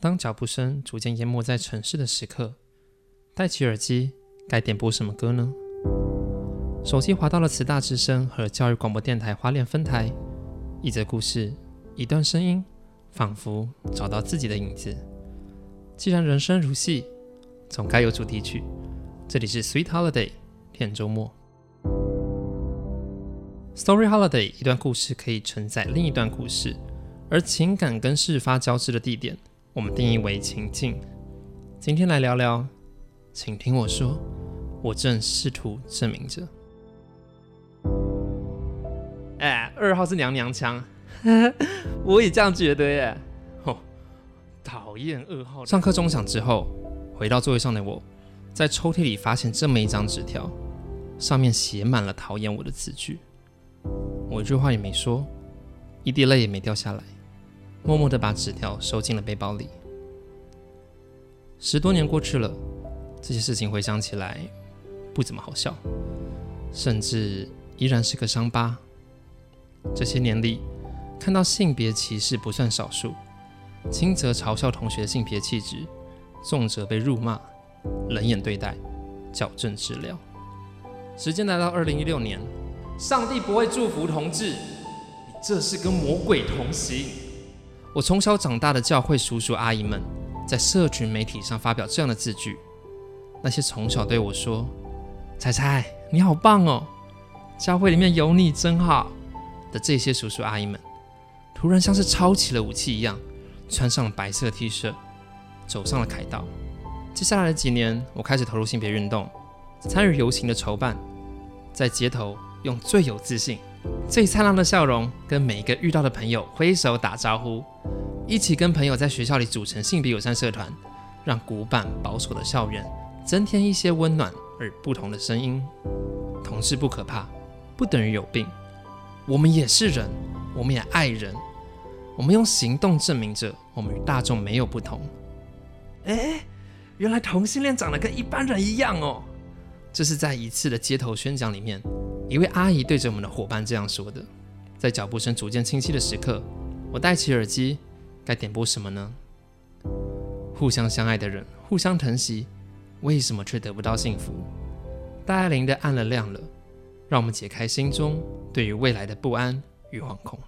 当脚步声逐渐淹没在城市的时刻，戴起耳机，该点播什么歌呢？手机滑到了慈大之声和教育广播电台花莲分台，一则故事，一段声音，仿佛找到自己的影子。既然人生如戏，总该有主题曲。这里是 Sweet Holiday 甜周末。Story Holiday 一段故事可以承载另一段故事，而情感跟事发交织的地点。我们定义为情境。今天来聊聊，请听我说，我正试图证明着。哎，二号是娘娘腔，我也这样觉得耶。哦，讨厌二号。上课钟响之后，回到座位上的我，在抽屉里发现这么一张纸条，上面写满了讨厌我的字句。我一句话也没说，一滴泪也没掉下来。默默地把纸条收进了背包里。十多年过去了，这些事情回想起来不怎么好笑，甚至依然是个伤疤。这些年里，看到性别歧视不算少数，轻则嘲笑同学性别气质，重则被辱骂、冷眼对待、矫正治疗。时间来到二零一六年，上帝不会祝福同志，你这是跟魔鬼同行。我从小长大的教会叔叔阿姨们，在社群媒体上发表这样的字句。那些从小对我说：“彩彩，你好棒哦，教会里面有你真好。”的这些叔叔阿姨们，突然像是抄起了武器一样，穿上了白色 T 恤，走上了凯道。接下来的几年，我开始投入性别运动，参与游行的筹办，在街头用最有自信。最灿烂的笑容，跟每一个遇到的朋友挥手打招呼，一起跟朋友在学校里组成性别友善社团，让古板保守的校园增添一些温暖而不同的声音。同事不可怕，不等于有病，我们也是人，我们也爱人，我们用行动证明着我们与大众没有不同。哎，原来同性恋长得跟一般人一样哦。这是在一次的街头宣讲里面。一位阿姨对着我们的伙伴这样说的：“在脚步声逐渐清晰的时刻，我戴起耳机，该点播什么呢？互相相爱的人，互相疼惜，为什么却得不到幸福？大爱铃的暗了亮了，让我们解开心中对于未来的不安与惶恐。”